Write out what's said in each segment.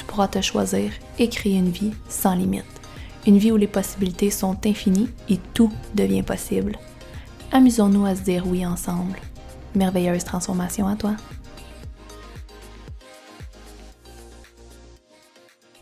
tu pourras te choisir et créer une vie sans limite. Une vie où les possibilités sont infinies et tout devient possible. Amusons-nous à se dire oui ensemble. Merveilleuse transformation à toi.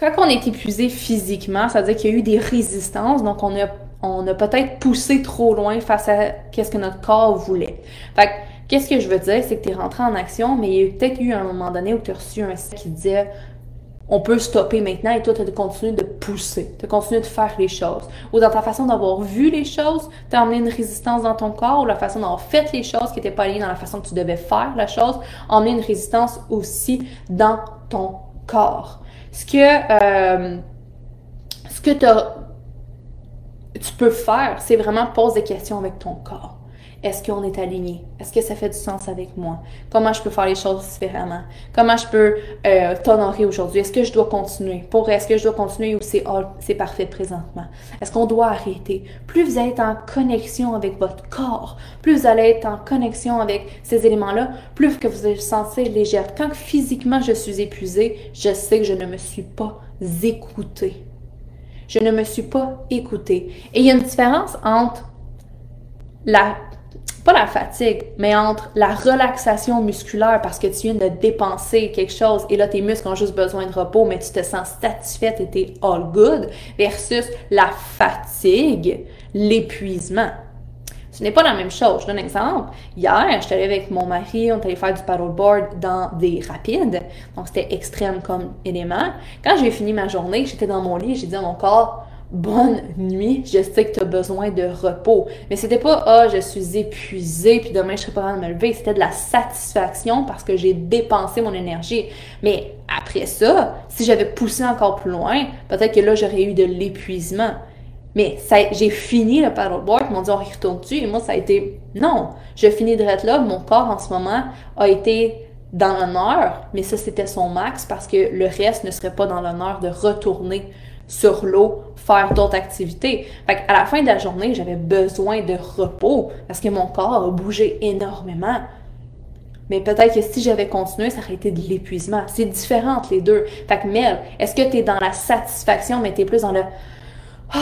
Quand on est épuisé physiquement, ça veut dire qu'il y a eu des résistances, donc on a, on a peut-être poussé trop loin face à qu'est-ce que notre corps voulait. Fait qu'est-ce que je veux dire, c'est que tu es rentré en action, mais il y a peut-être eu un moment donné où tu as reçu un qui disait on peut stopper maintenant et toi, tu as de pousser, de continuer de faire les choses. Ou dans ta façon d'avoir vu les choses, tu as emmené une résistance dans ton corps ou la façon d'avoir fait les choses qui n'étaient pas liées dans la façon que tu devais faire la chose, emmener une résistance aussi dans ton corps. Ce que, euh, ce que tu peux faire, c'est vraiment poser des questions avec ton corps. Est-ce qu'on est aligné? Est-ce que ça fait du sens avec moi? Comment je peux faire les choses différemment? Comment je peux euh, t'honorer aujourd'hui? Est-ce que je dois continuer? Pour est-ce que je dois continuer ou c'est parfait présentement? Est-ce qu'on doit arrêter? Plus vous être en connexion avec votre corps, plus vous allez être en connexion avec ces éléments-là, plus que vous allez vous sentir légère. Quand physiquement je suis épuisée, je sais que je ne me suis pas écoutée. Je ne me suis pas écoutée. Et il y a une différence entre la pas la fatigue, mais entre la relaxation musculaire parce que tu viens de dépenser quelque chose et là tes muscles ont juste besoin de repos, mais tu te sens satisfaite et t'es all good, versus la fatigue, l'épuisement. Ce n'est pas la même chose. Je donne un exemple. Hier, je suis allée avec mon mari, on est allé faire du paddleboard dans des rapides. Donc, c'était extrême comme élément. Quand j'ai fini ma journée, j'étais dans mon lit, j'ai dit à mon corps, bonne nuit, je sais que tu as besoin de repos. Mais c'était pas ah, je suis épuisée puis demain je serai pas capable de me lever, c'était de la satisfaction parce que j'ai dépensé mon énergie. Mais après ça, si j'avais poussé encore plus loin, peut-être que là j'aurais eu de l'épuisement. Mais j'ai fini le paddleboard, ils m'ont dit on y retourne dessus et moi ça a été non, je finis de être là, mon corps en ce moment a été dans l'honneur, mais ça c'était son max parce que le reste ne serait pas dans l'honneur de retourner sur l'eau, faire d'autres activités. Fait à la fin de la journée, j'avais besoin de repos parce que mon corps a bougé énormément. Mais peut-être que si j'avais continué, ça aurait été de l'épuisement. C'est différent les deux. Fait que Mel, est-ce que tu dans la satisfaction, mais tu plus dans le... Ah,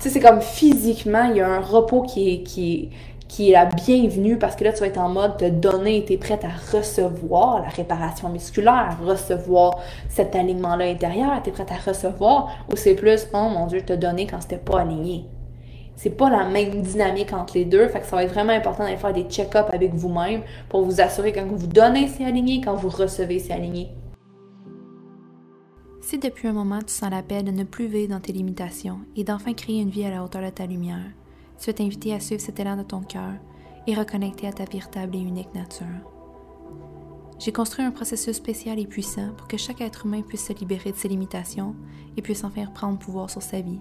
tu sais, c'est comme physiquement, il y a un repos qui est, qui, qui est la bienvenue parce que là, tu vas être en mode de donner, tu es prête à recevoir la réparation musculaire, recevoir cet alignement-là intérieur, tu es prête à recevoir, ou c'est plus, oh mon Dieu, te donner quand c'était pas aligné. C'est pas la même dynamique entre les deux, fait que ça va être vraiment important d'aller faire des check-ups avec vous-même pour vous assurer quand vous donnez, c'est aligné, quand vous recevez, c'est aligné. Si depuis un moment tu sens l'appel de ne plus vivre dans tes limitations et d'enfin créer une vie à la hauteur de ta lumière, tu veux t'inviter à suivre cet élan de ton cœur et reconnecter à ta véritable et unique nature. J'ai construit un processus spécial et puissant pour que chaque être humain puisse se libérer de ses limitations et puisse enfin prendre pouvoir sur sa vie.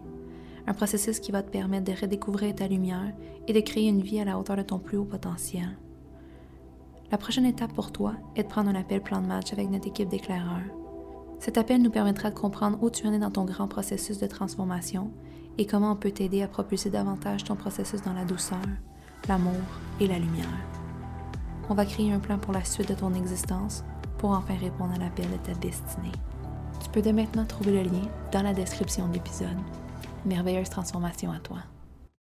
Un processus qui va te permettre de redécouvrir ta lumière et de créer une vie à la hauteur de ton plus haut potentiel. La prochaine étape pour toi est de prendre un appel plan de match avec notre équipe d'éclaireurs. Cet appel nous permettra de comprendre où tu en es dans ton grand processus de transformation et comment on peut t'aider à propulser davantage ton processus dans la douceur, l'amour et la lumière? On va créer un plan pour la suite de ton existence pour enfin répondre à l'appel de ta destinée. Tu peux dès maintenant trouver le lien dans la description de l'épisode. Merveilleuse transformation à toi.